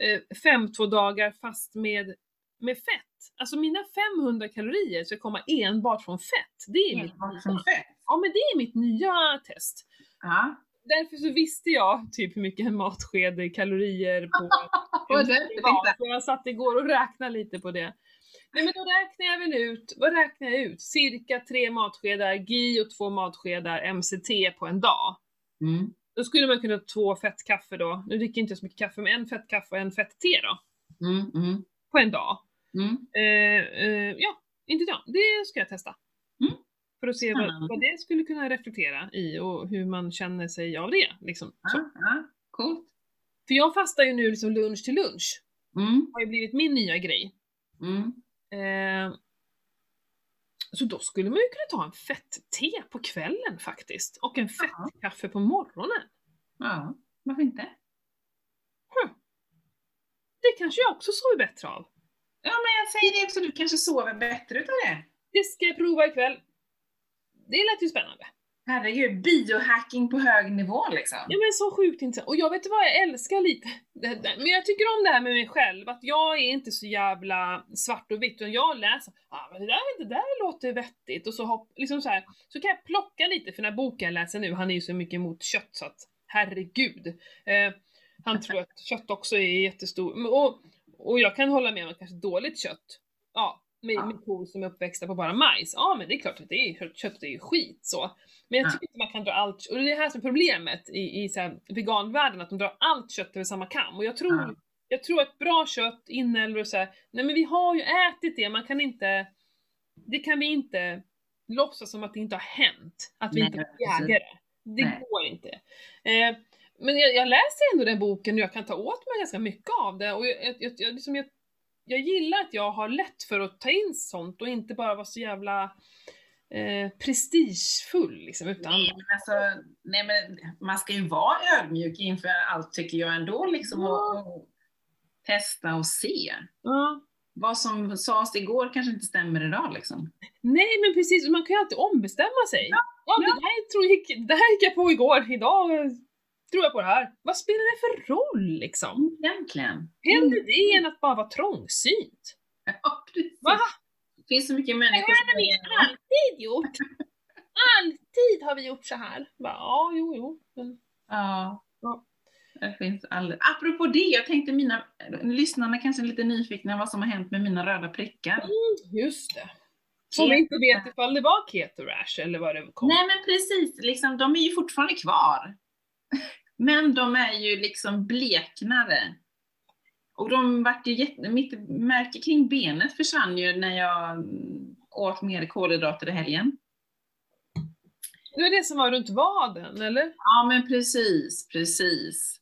eh, 5-2 dagar fast med, med fett. Alltså mina 500 kalorier ska komma enbart från fett. Det är, mitt, Enbart från fett. ja, men det är mitt nya test. Ja. Därför så visste jag typ hur mycket en matsked kalorier på en dag. jag satt igår och räknade lite på det. Nej men då räknar jag väl ut, vad räknar jag ut? Cirka tre matskedar GI och två matskedar MCT på en dag. Mm. Då skulle man kunna ha två fettkaffe då. Nu dricker inte jag så mycket kaffe, men en fettkaffe och en fett-te då. Mm. Mm. På en dag. Mm. Eh, eh, ja, inte jag. Det ska jag testa. Mm. För att se vad, vad det skulle kunna reflektera i och hur man känner sig av det. Liksom. Ja. Ja. Coolt. För jag fastar ju nu liksom lunch till lunch. Mm. har ju blivit min nya grej. Mm. Eh, så då skulle man ju kunna ta en fett-te på kvällen faktiskt. Och en Ja. fettkaffe på morgonen. Ja, varför inte? Det kanske jag också sover bättre av. Ja, men jag säger det också, du kanske sover bättre utav det. Det ska jag prova ikväll. Det lät ju spännande. Herregud, biohacking på hög nivå liksom. Ja men så sjukt intressant. Och jag vet vad, jag älskar lite, men jag tycker om det här med mig själv, att jag är inte så jävla svart och vitt, utan jag läser, ah, men det där, det där låter vettigt, och så, hopp, liksom så, här, så kan jag plocka lite, för den här boken jag läser nu, han är ju så mycket emot kött så att, herregud. Eh, han tror att kött också är jättestor, och, och jag kan hålla med om att kanske dåligt kött, ja, med, Ja. med kor som är uppväxta på bara majs, ja men det är klart att det är, köttet är ju skit så. Men jag Ja. tycker inte man kan dra allt, och det är det här som är problemet i, i så här veganvärlden, att de drar allt kött över samma kam. Och jag tror, Ja. jag tror att bra kött, inälvor och så här, nej men vi har ju ätit det, man kan inte, det kan vi inte låtsas som att det inte har hänt, att vi Nej, inte var precis. jägare. Det Nej. går inte. Eh, men jag, jag läser ändå den boken och jag kan ta åt mig ganska mycket av det. Och jag, jag, jag, liksom jag, jag gillar att jag har lätt för att ta in sånt och inte bara vara så jävla eh, prestigefull liksom, utan Nej, men alltså, nej men man ska ju vara ödmjuk inför allt tycker jag ändå liksom Ja. och, och testa och se. ja. Vad som sades igår kanske inte stämmer idag liksom. Nej men precis, man kan ju alltid ombestämma sig. Ja, ja. Det, här tror jag, det här gick jag på igår, idag tror jag på det här. Vad spelar det för roll liksom? Egentligen. Hellre det än att bara vara trångsynt. Ja, precis. Va? Det finns så mycket människor Det som har vi alltid gjort. Alltid har vi gjort så här. Bara, ja, jo, jo. Men... Ja. Ja. Det finns aldrig. Apropå det, jag tänkte mina lyssnarna kanske är lite nyfikna vad som har hänt med mina röda prickar. Just det. Som inte vet ifall det var keto rash eller vad det kom. Nej men precis, liksom, de är ju fortfarande kvar. Men de är ju liksom bleknare. Och de vart ju jätte... Mitt märke kring benet försvann ju när jag åt mer kolhydrater i helgen. Det var det som var runt vaden, eller? Ja men precis, precis.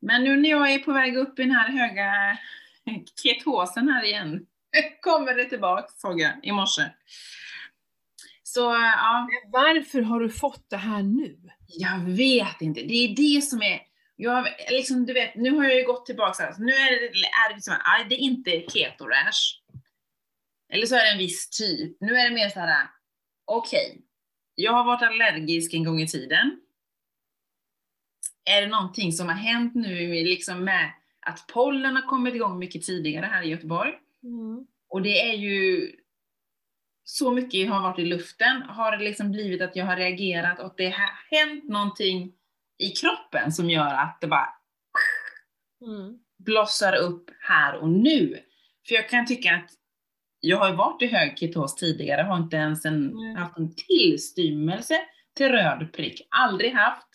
Men nu när jag är på väg upp i den här höga ketosen här igen, kommer det tillbaka såg jag i morse. Så ja, Varför har du fått det här nu? Jag vet inte. Det är det som är, jag, liksom, du vet, nu har jag ju gått tillbaka här, nu är det, är det liksom, det är inte keto rash. Eller så är det en viss typ. Nu är det mer så här, okej, jag har varit allergisk en gång i tiden. Är det någonting som har hänt nu liksom med att pollen har kommit igång mycket tidigare här i Göteborg? Mm. Och det är ju så mycket har varit i luften, har det liksom blivit att jag har reagerat och det har hänt någonting i kroppen som gör att det bara Mm. blossar upp här och nu. För jag kan tycka att jag har ju varit i hög ketos tidigare, har inte ens en, Mm. haft en tillstymmelse till röd prick. Aldrig haft.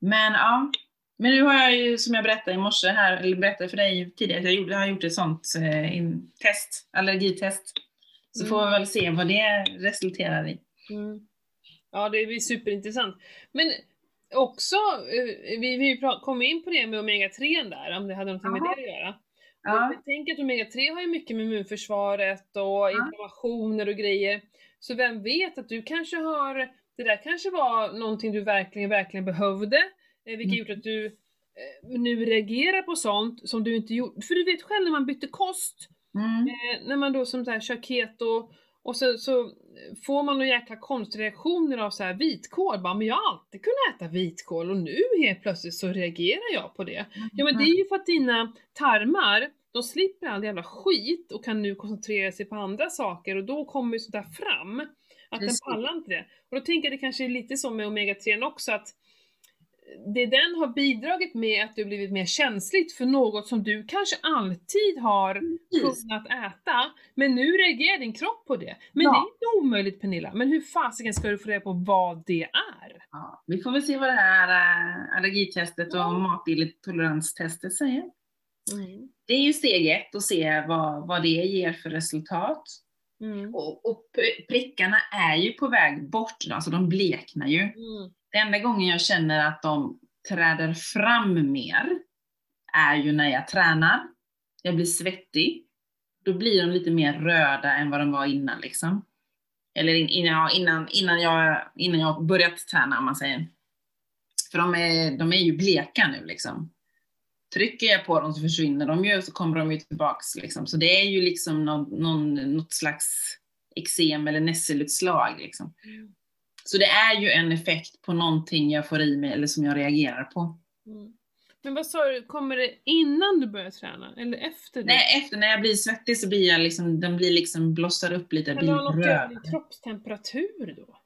Men ja, men nu har jag ju som jag berättade i morse här, eller berättade för dig tidigare, jag gjorde, har gjort ett sånt eh, in, test, allergitest. Så Mm. får vi väl se vad det resulterar i. Mm. Ja, det blir superintressant. Men också, eh, vi, vi kom in på det med omega-3 där, om det hade någonting med det att göra. Ja. Och jag tänker att omega-3 har ju mycket med immunförsvaret och inflammationer och grejer. Så vem vet att du kanske har, det där kanske var någonting du verkligen, verkligen behövde, eh, vilket Mm. gjort att du eh, nu reagerar på sånt som du inte gjorde. För du vet själv när man bytte kost, Mm. Eh, när man då som så här kör keto och så, så får man några jäkla konstreaktioner av så här vitkål. Bara, men jag har alltid kunnat äta vitkål och nu helt plötsligt så reagerar jag på det. Ja men det är ju för att dina tarmar, de slipper all jävla skit och kan nu koncentrera sig på andra saker och då kommer ju sånt där fram. Att Precis. den pallar inte det. Och då tänker jag det kanske är lite som med omega-3 också att det den har bidragit med att du blivit mer känsligt för något som du kanske alltid har kunnat äta, men nu reagerar din kropp på det. Men Ja. det är inte omöjligt Pernilla, men hur fasiken ska du få reda på vad det är? Ja, vi får väl se vad det här äh, allergitestet och Ja. matintoleranstestet säger. Det är ju steg ett att se vad, vad det ger för resultat. Mm. Och, och prickarna är ju på väg bort, alltså de bleknar ju. Mm. Det enda gången jag känner att de träder fram mer är ju när jag tränar. Jag blir svettig. Då blir de lite mer röda än vad de var innan liksom. Eller innan, innan, innan, jag, innan jag börjat träna om man säger. För de är, de är ju bleka nu liksom. Trycker jag på dem så försvinner de ju och så kommer de ju tillbaks liksom. Så det är ju liksom någon, någon, något slags eksem eller nässelutslag liksom. Mm. Så det är ju en effekt på någonting jag får i mig eller som jag reagerar på. Mm. Men vad sa du, kommer det innan du börjar träna? Eller efter det? Nej, efter när jag blir svettig så blir jag liksom, den blir liksom, blossar upp lite, jag Kan du blir ha något röd. kroppstemperatur då?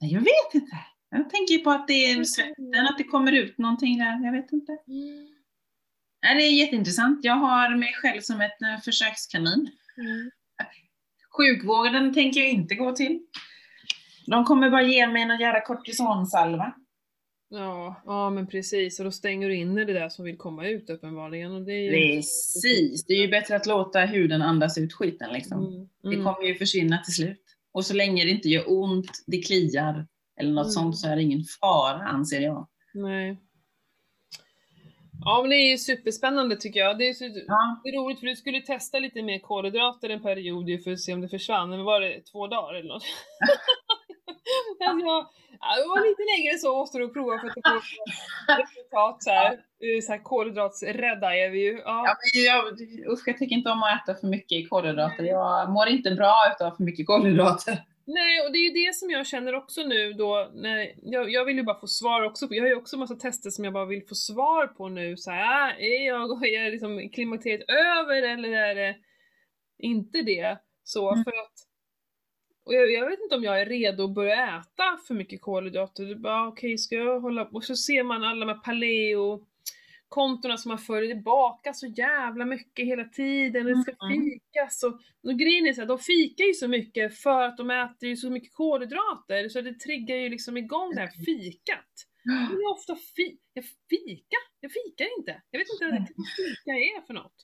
Nej, jag vet inte. Jag tänker på att det är svetten, att det kommer ut någonting där, jag vet inte. Mm. Nej, det är jätteintressant. Jag har mig själv som ett eh, försökskanin. Mm. Sjukvården tänker jag inte gå till. De kommer bara ge mig någon jävla kortisonsalva. Ja, ja men precis. Och då stänger du in det där som vill komma ut uppenbarligen. Och det är ju... Precis, det är ju bättre att låta huden andas ut skiten liksom. Mm. Det Mm. kommer ju försvinna till slut. Och så länge det inte gör ont, det kliar eller något Mm. sånt så är det ingen fara anser jag. Nej. Ja men det är ju superspännande tycker jag. Det är, så, Ja, det är roligt för du skulle testa lite mer kolhydrater en period för att se om det försvann. Men var det två dagar eller något? alltså, jag, ja, det var lite längre så måste du prova för att få resultat så här. Så här kolhydratsrädda är vi ju. Ja. ja men jag, usch, jag tycker inte om att äta för mycket kolhydrater. Jag mår inte bra utav för mycket kolhydrater. Nej, och det är ju det som jag känner också nu då, när, jag, jag vill ju bara få svar också jag har ju också massa tester som jag bara vill få svar på nu, så här, äh, är jag, är liksom klimakteriet över eller är det inte det? Så, Mm. för att, och jag, jag vet inte om jag är redo att börja äta för mycket kolhydrater, det är bara okej, ska jag hålla och så ser man alla de här paleo kontona som man följer, det bakas så jävla mycket hela tiden, det ska Mm. fikas och, och grejen är så här, de fikar ju så mycket för att de äter ju så mycket kolhydrater så det triggar ju liksom igång det här fikat. Men jag ofta fi jag fika? Jag fikar inte. Jag vet inte vad fika är för något.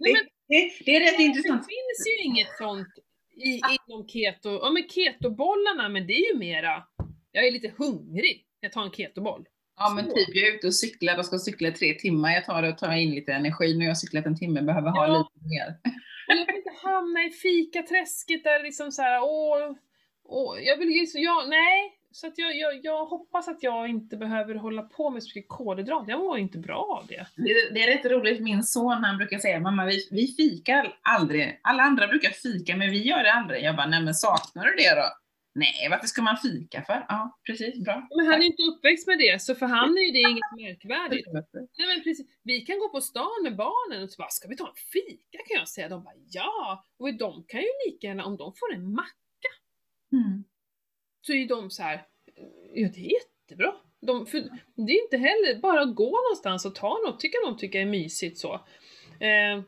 Nej, men Det, det är rätt det intressant. finns ju inget sånt i, inom keto. Ja men ketobollarna, men det är ju mera, jag är lite hungrig. Jag tar en ketoboll. Ja men typ jag är ute och cyklar och ska cykla tre timmar. Jag tar och tar in lite energi. Nu har jag cyklat en timme, behöver ha Ja. lite mer. Och jag vill inte hamna i fikaträsket där liksom så här, åh, åh, jag vill ju så, jag, nej. Så att jag, jag, jag hoppas att jag inte behöver hålla på med så mycket kolhydrater. Jag mår inte bra av det. Det, det är rätt roligt, min son han brukar säga mamma vi, vi fikar aldrig. Alla andra brukar fika men vi gör det aldrig. Jag bara, nej men saknar du det då? Nej, varför ska man fika för? Ja, precis, bra. Men han är ju inte uppväxt med det, så för han är det inget märkvärdigt. Nej men precis, vi kan gå på stan med barnen och så bara, ska vi ta en fika kan jag säga. De bara, ja! Och de kan ju lika gärna, om de får en macka, Mm. Så är de så här, ja det är jättebra. De, för det är inte heller bara att gå någonstans och ta något, tycker de tycker är mysigt så. Eh,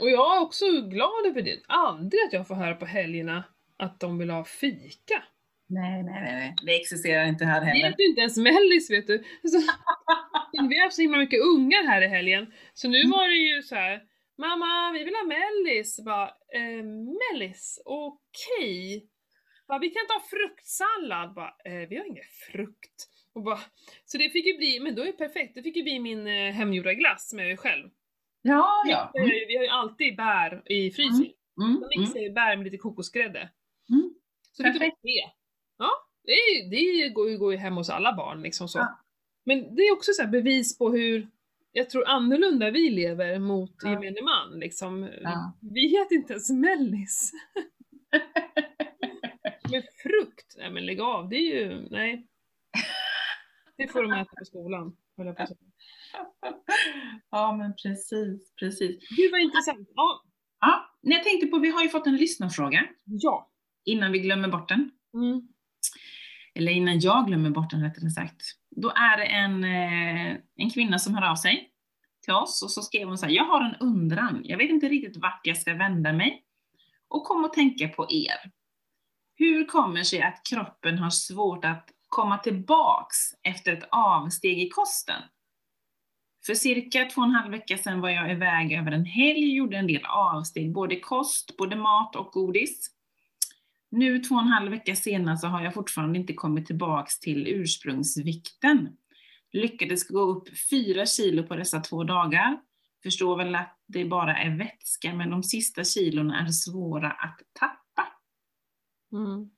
och jag är också glad över det. Aldrig att jag får höra på helgerna att de vill ha fika. Nej, nej, nej. Det existerar inte här Det heller. är inte ens mellis vet du. Så, vi har haft så himla mycket ungar här i helgen. Så nu var det ju så här. Mamma, vi vill ha mellis. Bara, eh, mellis? Okej. Bara, vi kan ta fruktsallad. Bara, eh, vi har ingen frukt. Och bara, så det fick ju bli, men då är det perfekt. Det fick ju bli min eh, hemgjorda glass som jag gör själv. Ja, ja. Vi har ju- Vi har ju alltid bär i frysen. Mm, Då mm. mixar jag bär med lite kokosgrädde. Mm. Så fick jag Perfekt. det. Ja, det, är, det går ju går ju hem hos alla barn liksom så. Ja. Men det är också så här bevis på hur, jag tror annorlunda vi lever mot Ja. gemene man liksom. Ja. Vi äter inte ens mellis. Med frukt, nej men lägg av, det är ju, nej. Det får de äta på skolan, höll jag på att säga. Ja, men precis, precis. Gud vad intressant. Ja. Ja, jag tänkte på, vi har ju fått en lyssnarfråga Ja. innan vi glömmer bort den. Mm. Eller innan jag glömmer bort den rättare sagt. Då är det en, eh, en kvinna som hör av sig till oss och så skrev hon så här, jag har en undran. Jag vet inte riktigt vart jag ska vända mig och kom att tänka på er. Hur kommer sig att kroppen har svårt att komma tillbaks efter ett avsteg i kosten? För cirka två och en halv vecka sedan var jag iväg över en helg och gjorde en del avsteg, både kost, både mat och godis. Nu två och en halv vecka senare så har jag fortfarande inte kommit tillbaks till ursprungsvikten. Lyckades gå upp fyra kilo på dessa två dagar. Förstår väl att det bara är vätska, men de sista kilona är svåra att tappa. Mm.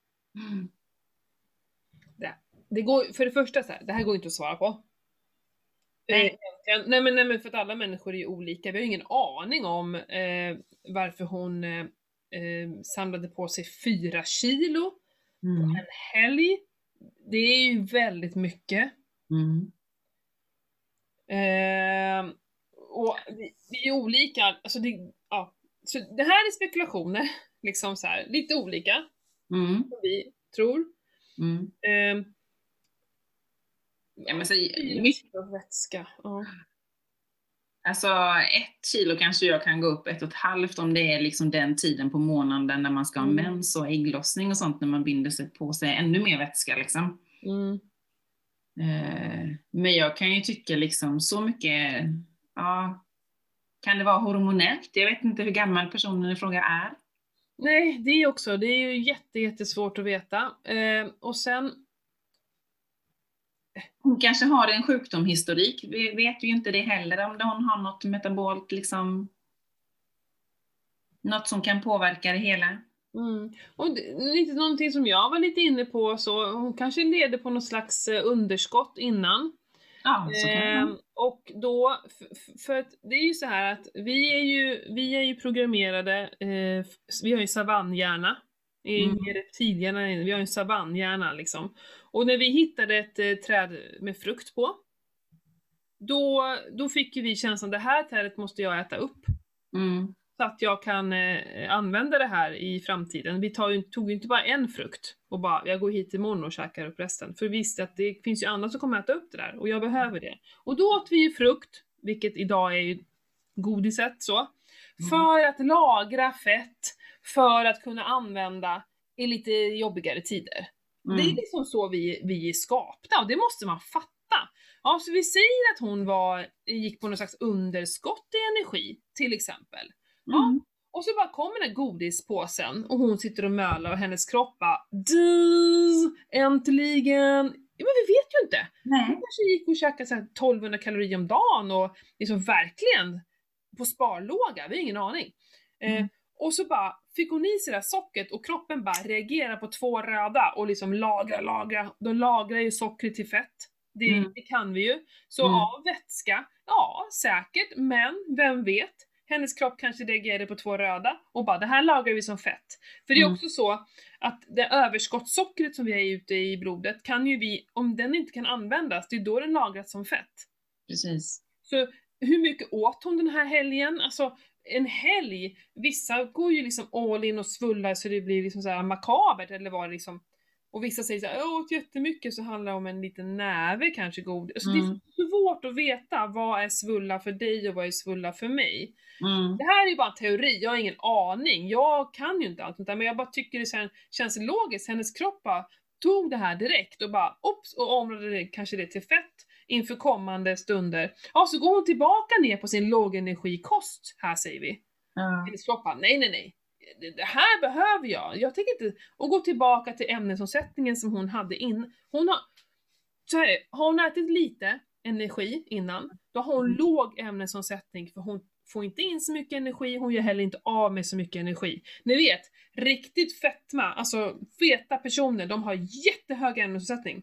Det går, för det första så här, det här går inte att svara på. Nej. Eh, egentligen. nej, men, nej men för att alla människor är ju olika. Vi har ju ingen aning om eh, varför hon eh, eh, samlade på sig fyra kilo Mm. en helg. Det är ju väldigt mycket. Mm. Eh, och vi, vi är olika, alltså det, ja. Så det här är spekulationer, liksom så här, lite olika, Mm. som vi tror. Mm. Eh, Ja, men så, mycket, vätska, ja. alltså ett kilo kanske jag kan gå upp, ett och ett halvt om det är liksom den tiden på månaden när man ska ha Mm. mens och ägglossning och sånt, när man binder sig på sig ännu mer vätska liksom. Mm. Eh, Men jag kan ju tycka liksom så mycket, ja, kan det vara hormonellt? Jag vet inte hur gammal personen i fråga är. Nej, det är också, det är ju jätte, jättesvårt att veta. Eh, och sen, Hon kanske har en sjukdomshistorik, vi vet ju inte det heller om hon har något metabolt liksom, något som kan påverka det hela. mm. och lite någonting som jag var lite inne på så, hon kanske leder på något slags eh, underskott innan. Vara. och då, för att det är ju så här att vi är ju, vi är ju programmerade, eh, vi har ju savannhjärna. Mm. ingen reptilhjärna, vi har ju en savannhjärna liksom. Och när vi hittade ett eh, träd med frukt på, då, då fick ju vi känslan det här trädet måste jag äta upp. Mm. Att jag kan eh, använda det här i framtiden. Vi tar ju, tog ju inte bara en frukt och bara, jag går hit imorgon och käkar upp resten. För vi visste att det finns ju andra som kommer äta upp det där och jag behöver det. Och då åt vi ju frukt, vilket idag är ju godiset så, för att lagra fett, för att kunna använda i lite jobbigare tider. Det är Mm. liksom så vi, vi är skapta och det måste man fatta. Ja, så vi säger att hon var, gick på något slags underskott i energi, till exempel. Ja. Mm. Och så bara kommer den här godispåsen och hon sitter och mölar och hennes kropp bara "Du, Äntligen! Ja, men vi vet ju inte. Nej. Hon kanske gick och käkade så här 1200 kalorier om dagen och liksom verkligen på sparlåga, vi har ingen aning. Eh, Mm. och så bara fick hon i sig det här sockret och kroppen bara reagerar på två röda och liksom lagra, lagra. De lagrar ju sockret till fett. Det, Mm. det kan vi ju. Så Mm. ja, vätska, ja säkert, men vem vet? Hennes kropp kanske reagerade på två röda och bara det här lagrar vi som fett. För det är Mm. också så att det överskottssockret som vi har ute i blodet kan ju vi, om den inte kan användas, det är då den lagras som fett. Precis. Så hur mycket åt hon den här helgen? Alltså en helg, vissa går ju liksom all in och svullar så det blir liksom så här makabert eller var det liksom Och vissa säger såhär, jag åt jättemycket så handlar det om en liten näve kanske godis. Alltså Mm. det är svårt att veta vad är svulla för dig och vad är svulla för mig. Mm. Det här är ju bara en teori, jag har ingen aning. Jag kan ju inte allt sånt där, men jag bara tycker det kän- känns logiskt. Hennes kropp bara tog det här direkt och bara ops och omlade det, kanske det till fett inför kommande stunder. Ja, så går hon tillbaka ner på sin lågenergikost här säger vi. Ja. Hennes kropp bara, nej nej nej. Det, här behöver jag. Jag tänker inte... Och gå tillbaka till ämnesomsättningen som hon hade in. Hon har... Så här, har hon ätit lite energi innan, då har hon Mm. låg ämnesomsättning för hon får inte in så mycket energi, hon gör heller inte av med så mycket energi. Ni vet, riktigt fetma, alltså feta personer, de har jättehög ämnesomsättning.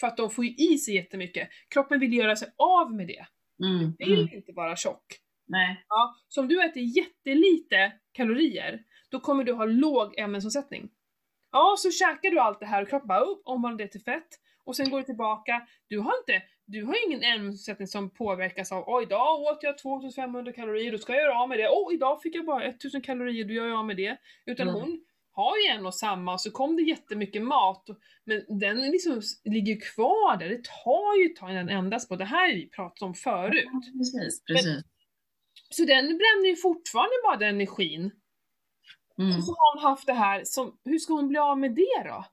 För att de får ju i sig jättemycket. Kroppen vill göra sig av med det. Mm. Vill Mm. inte vara tjock. Nej. Ja, så om du äter jättelite kalorier, då kommer du ha låg ämnesomsättning. Ja, så käkar du allt det här och kroppen bara upp, omvandlar det till fett och sen går du tillbaka. Du har inte, du har ingen ämnesomsättning som påverkas av oj, idag åt jag 2500 kalorier, då ska jag göra av med det. Åh, idag fick jag bara 1000 kalorier, då gör jag av med det. Utan Mm. hon har ju en och samma och så kom det jättemycket mat, men den liksom ligger kvar där. Det tar ju ett tag innan den ändras på. Det här har vi pratat om förut. Ja, Precis, precis. Så den bränner ju fortfarande bara den energin. Mm. Och så har hon haft det här som, hur ska hon bli av med det då?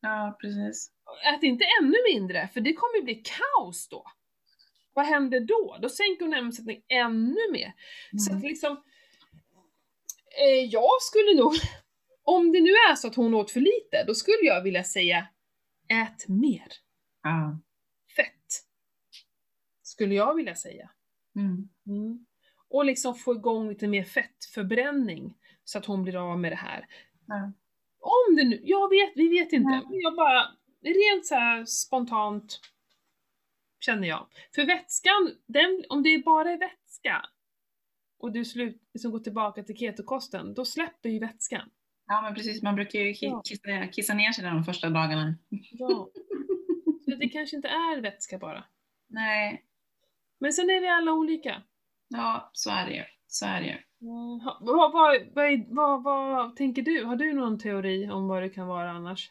Ja, precis. Ät inte ännu mindre, för det kommer ju bli kaos då. Vad händer då? Då sänker hon ämnesomsättning ännu mer. Så att Mm. liksom, eh, jag skulle nog, om det nu är så att hon åt för lite, då skulle jag vilja säga ät mer Ja. fett. Skulle jag vilja säga. Mm. Mm. Och liksom få igång lite mer fettförbränning så att hon blir av med det här. Ja. Om det nu, jag vet, vi vet inte. Men jag bara, rent så spontant känner jag. För vätskan, den, om det bara är vätska och du slut, liksom går tillbaka till ketokosten, då släpper ju vätskan. ja, men precis. Man brukar ju ki- Ja. kissa, kissa ner sig de första dagarna. Ja. Så det kanske inte är vätska bara. Nej, Men sen är vi alla olika. ja, så är det ju. Så är det ju. Mm, ha- vad, vad, vad, vad, vad tänker du? Har du någon teori om vad det kan vara annars?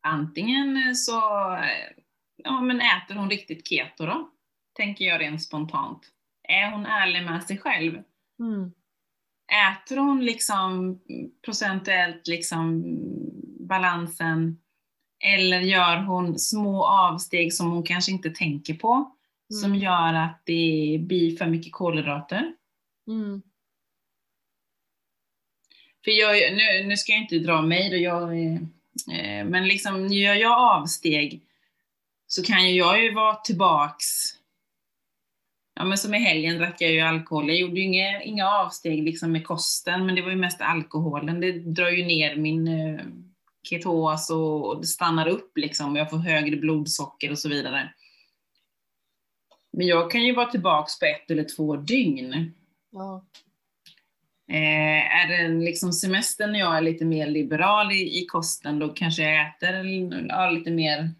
Antingen så eh, ja, men äter hon riktigt keto då, tänker jag rent spontant. Är hon ärlig med sig själv? Mm. Äter hon liksom procentuellt liksom balansen? Eller gör hon små avsteg som hon kanske inte tänker på? Som Mm. gör att det blir för mycket kolhydrater? Mm. För jag, nu, nu ska jag inte dra mig då, jag, eh, eh, men liksom gör jag avsteg så kan ju jag ju vara tillbaks. Ja men som i helgen drack jag ju alkohol. Jag gjorde ju inga, inga avsteg liksom med kosten, men det var ju mest alkoholen. Det drar ju ner min eh, ketos och, och det stannar upp liksom. Jag får högre blodsocker och så vidare. Men jag kan ju vara tillbaks på ett eller två dygn. Ja. Eh, är det liksom semestern när jag är lite mer liberal i, i kosten, då kanske jag äter ja, lite mer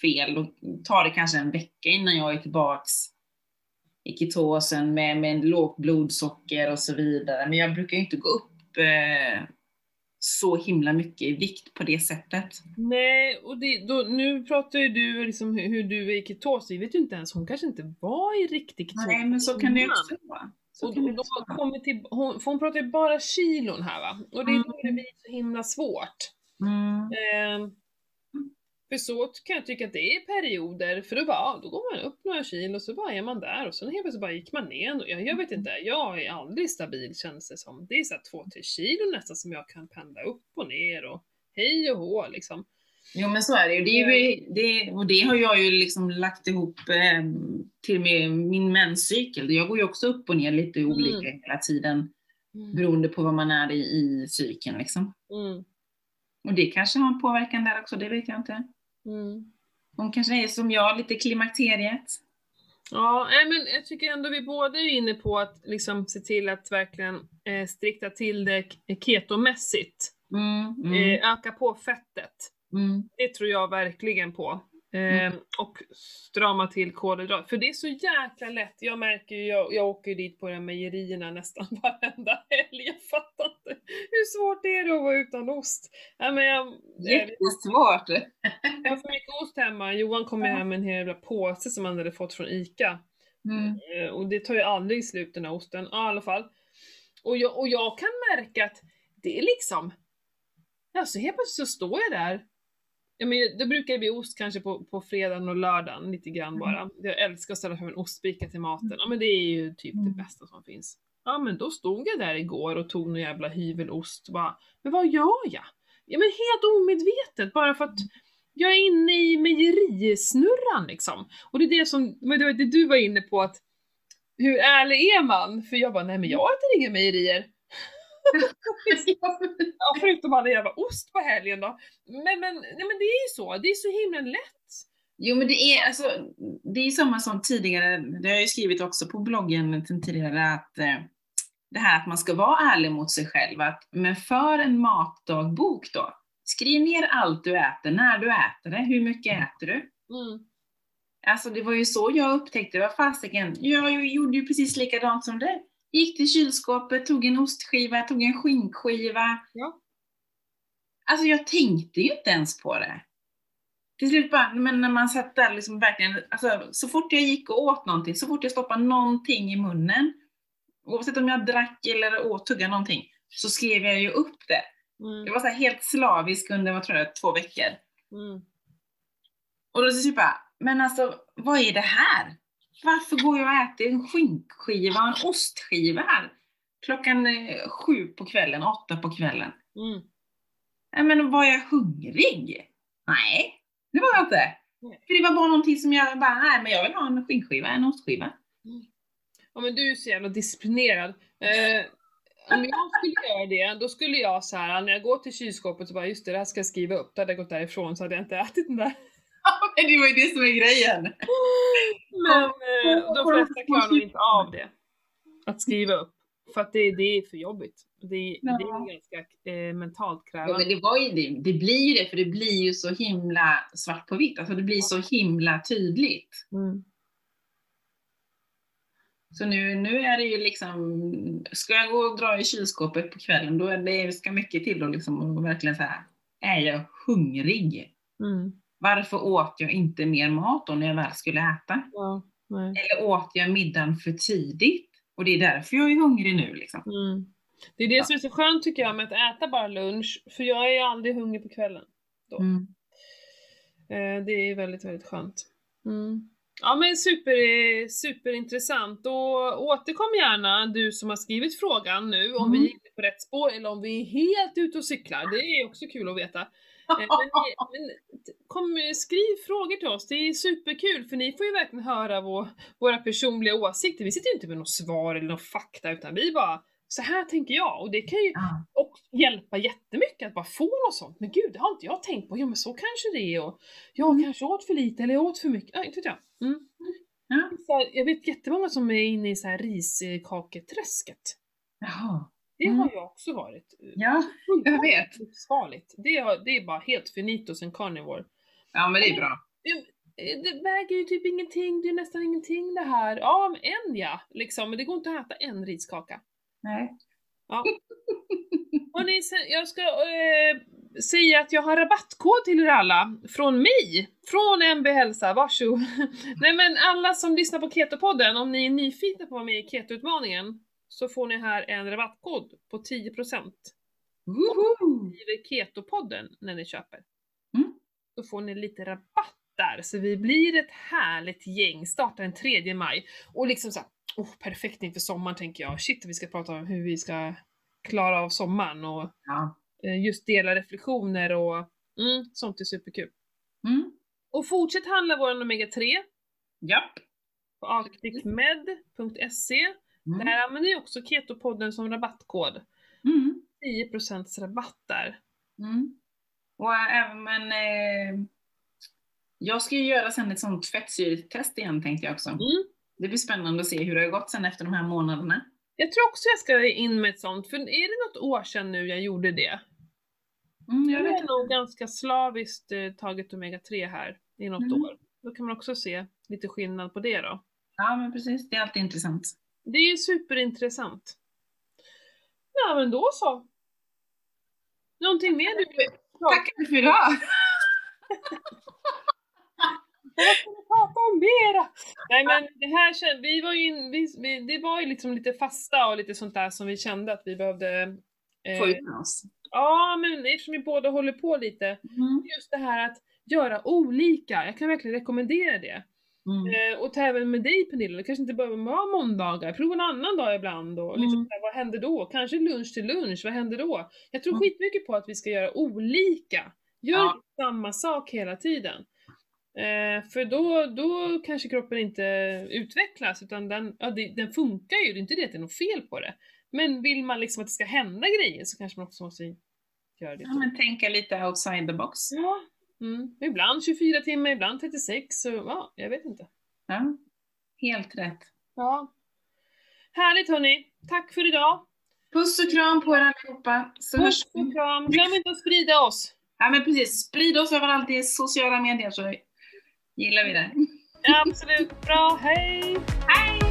fel. Då tar det kanske en vecka innan jag är tillbaks i ketosen med, med lågt blodsocker och så vidare. Men jag brukar ju inte gå upp eh, så himla mycket i vikt på det sättet. Nej, och det, då, nu pratar ju du liksom hur, hur du är i ketos, vi vet ju inte ens, hon kanske inte var i riktig ketos Nej, men så kan det också vara. Så Och då, då kommer till, hon, för hon pratar ju bara kilon här va? Och det är Mm. det blir så himla svårt. Mm. Ehm, för så kan jag tycka att det är perioder, för då bara, ja, då går man upp några kilo och så bara är man där och sen helt plötsligt bara gick man ner. Och Jag, jag vet inte, jag är aldrig stabil känns det som. Det är så här två, tre kilo nästan som jag kan pendla upp och ner och hej och hå liksom. Jo men så är det ju. Det, ju det, och det har jag ju liksom lagt ihop eh, till med min menscykel. Jag går ju också upp och ner lite olika hela tiden beroende på vad man är i, i cykeln liksom. Mm. Och det kanske har en påverkan där också, det vet jag inte. Mm. Hon kanske är som jag, lite klimakteriet. Ja, men jag tycker ändå vi båda är inne på att liksom se till att verkligen eh, strikta till det ketomässigt. Mm, mm, Eh, öka på fettet. mm, Det tror jag verkligen på. Eh, och strama till kolhydrater. För det är så jäkla lätt. Jag märker ju, jag, jag åker ju dit på de här mejerierna nästan varenda helg. Jag fattar inte. Hur svårt är det att vara utan ost? Ja, men jag, Jättesvårt. jag har för mycket ost hemma. Johan kom hem med en hel jävla påse som han hade fått från ICA. Mm. Eh, Och det tar ju aldrig slut den här osten. Ja, i alla fall. Och jag, och jag kan märka att det är liksom... Alltså helt plötsligt så står jag där. Ja, men det brukar bli ost kanske på, på fredagen och lördagen lite grann bara. Jag älskar att ställa fram en ostbricka till maten. Ja men det är ju typ det Mm. bästa som finns. Ja men då stod jag där igår och tog någon jävla hyvelost och bara, men vad gör jag? Ja men helt omedvetet bara för att jag är inne i mejerisnurran liksom. Och det är det som, men det det du var inne på att hur ärlig är man? För jag bara, nej men jag äter inga mejerier. Ja, förutom alla jävla ost på helgen då. Men, men, nej, men det är ju så, det är så himla lätt. Jo men det är alltså, det är samma som tidigare, det har jag ju skrivit också på bloggen tidigare att eh, det här att man ska vara ärlig mot sig själv, att, men för en matdagbok då, skriv ner allt du äter, när du äter det, hur mycket äter du? Mm. Alltså det var ju så jag upptäckte, vad fasiken, jag gjorde ju precis likadant som dig. Gick till kylskåpet, tog en ostskiva, tog en skinkskiva. Ja. Alltså jag tänkte ju inte ens på det. Till slut bara, men när man satt där liksom verkligen, alltså så fort jag gick och åt någonting, så fort jag stoppade någonting i munnen, oavsett om jag drack eller åt, tuggade någonting, så skrev jag ju upp det. Mm. Jag var så här helt slavisk under, vad tror jag, två veckor. Mm. Och då så typ bara, men alltså vad är det här? Varför går jag och äter en skinkskiva och en ostskiva här? Klockan eh, sju på kvällen, åtta på kvällen. Mm. Nej men var jag hungrig? Nej, det var jag inte. Nej. För det var bara någonting som jag bara, nej men jag vill ha en skinkskiva, en ostskiva. Ja men du är så jävla disciplinerad. Eh, om jag skulle göra det, då skulle jag så här när jag går till kylskåpet och bara just det, det här ska jag skriva upp. Då hade jag gått därifrån så hade jag inte ätit den där. Men det var ju det som är grejen. Men eh, de flesta klarar nog inte av det. Att skriva upp. För att det, det är för jobbigt. Det, det är ganska eh, mentalt Ja, men krävande. det, var ju, det, det blir ju det, för det blir ju så himla svart på vitt. Alltså det blir så himla tydligt. Mm. Så nu, nu är det ju liksom, ska jag gå och dra i kylskåpet på kvällen, då är det ska mycket till då liksom, och verkligen så här, är jag hungrig? Mm. Varför åt jag inte mer mat då när jag väl skulle äta? Ja. Eller åt jag middagen för tidigt? Och det är därför jag är hungrig nu liksom. Mm. Det är det som är så skönt tycker jag med att äta bara lunch, för jag är ju aldrig hungrig på kvällen. Mm. Eh, det är väldigt, väldigt skönt. Mm. Ja men super, superintressant och återkom gärna du som har skrivit frågan nu om Mm. vi är inne på rätt spår eller om vi är helt ute och cyklar. Det är också kul att veta. Eh, Men, men kom, skriv frågor till oss, det är superkul för ni får ju verkligen höra vår, våra personliga åsikter. Vi sitter ju inte med något svar eller någon fakta utan vi bara så här tänker jag och det kan ju Ja. och hjälpa jättemycket att bara få något sånt. Men gud, det har inte jag tänkt på. Ja men så kanske det är och jag Mm. kanske åt för lite eller jag åt för mycket. Ja, inte vet jag. Mm. Ja. Så jag vet jättemånga som är inne i så här riskaketräsket. Jaha. Det Mm. har jag också varit. Ja, jag vet. Livsfarligt. Det, har- det är bara helt finito sen carnivore. Ja men det är bra. Det, det väger ju typ ingenting, det är nästan ingenting det här. Ja, men en ja, liksom. Men det går inte att äta en riskaka. Nej. Hörni, sen- jag ska eh, säga att jag har rabattkod till er alla. Från mig! Från MB Hälsa, varsågod. Nej men alla som lyssnar på Ketopodden, om ni är nyfikna på att vara med i Ketoutmaningen så får ni här en rabattkod på 10%. Woho! Skriver Ketopodden när ni köper. Mm. Då får ni lite rabatt där, så vi blir ett härligt gäng. Startar den 3 maj. Och liksom såhär, oh, perfekt inför sommaren tänker jag. Shit, vi ska prata om hur vi ska klara av sommaren och Ja. eh, just dela reflektioner och mm, sånt är superkul. Mm. Och fortsätt handla våran Omega 3 Japp. på arcticmed.se. Mm. Där använder ni också Ketopodden som rabattkod. Mm. 10% rabatt där. Mm. Och även, eh, jag ska ju göra sen ett sånt fettsyretest igen tänkte jag också. Mm. Det blir spännande att se hur det har gått sen efter de här månaderna. Jag tror också jag ska in med ett sånt, för är det något år sedan nu jag gjorde det? Mm, Jag jag vet har nog ganska slaviskt eh, tagit Omega 3 här. i något Mm. år. Då kan man också se lite skillnad på det då. Ja, men precis. Det är alltid intressant. Det är ju superintressant. Ja men då så. Någonting mer du vill Tackar för idag! Vad ska vi prata om mera? Nej men det här vi var ju in, vi, vi, det var ju liksom lite fasta och lite sånt där som vi kände att vi behövde eh, Få ut med oss. Ja men eftersom vi båda håller på lite, Mm. just det här att göra olika, jag kan verkligen rekommendera det. Mm. Eh, och ta även med dig Pernilla, det kanske inte behöver vara måndagar, prova en annan dag ibland och lite Mm. vad händer då? Kanske lunch till lunch, vad händer då? Jag tror Mm. skitmycket på att vi ska göra olika. Gör Ja. samma sak hela tiden. Eh, för då, då kanske kroppen inte utvecklas utan den, ja, det, den funkar ju, det är inte det att det är något fel på det. Men vill man liksom att det ska hända grejer så kanske man också måste göra det. Ja, men tänka lite outside the box. Ja. Mm. Ibland 24 timmar, ibland 36, så ja, jag vet inte. Ja. Helt rätt. Ja. Härligt hörni! Tack för idag! Puss och kram på er allihopa. Så Puss och kram! Glöm inte att sprida oss! Ja, men precis. Sprid oss överallt i sociala medier så gillar vi det. Absolut! Bra, hej! Hej!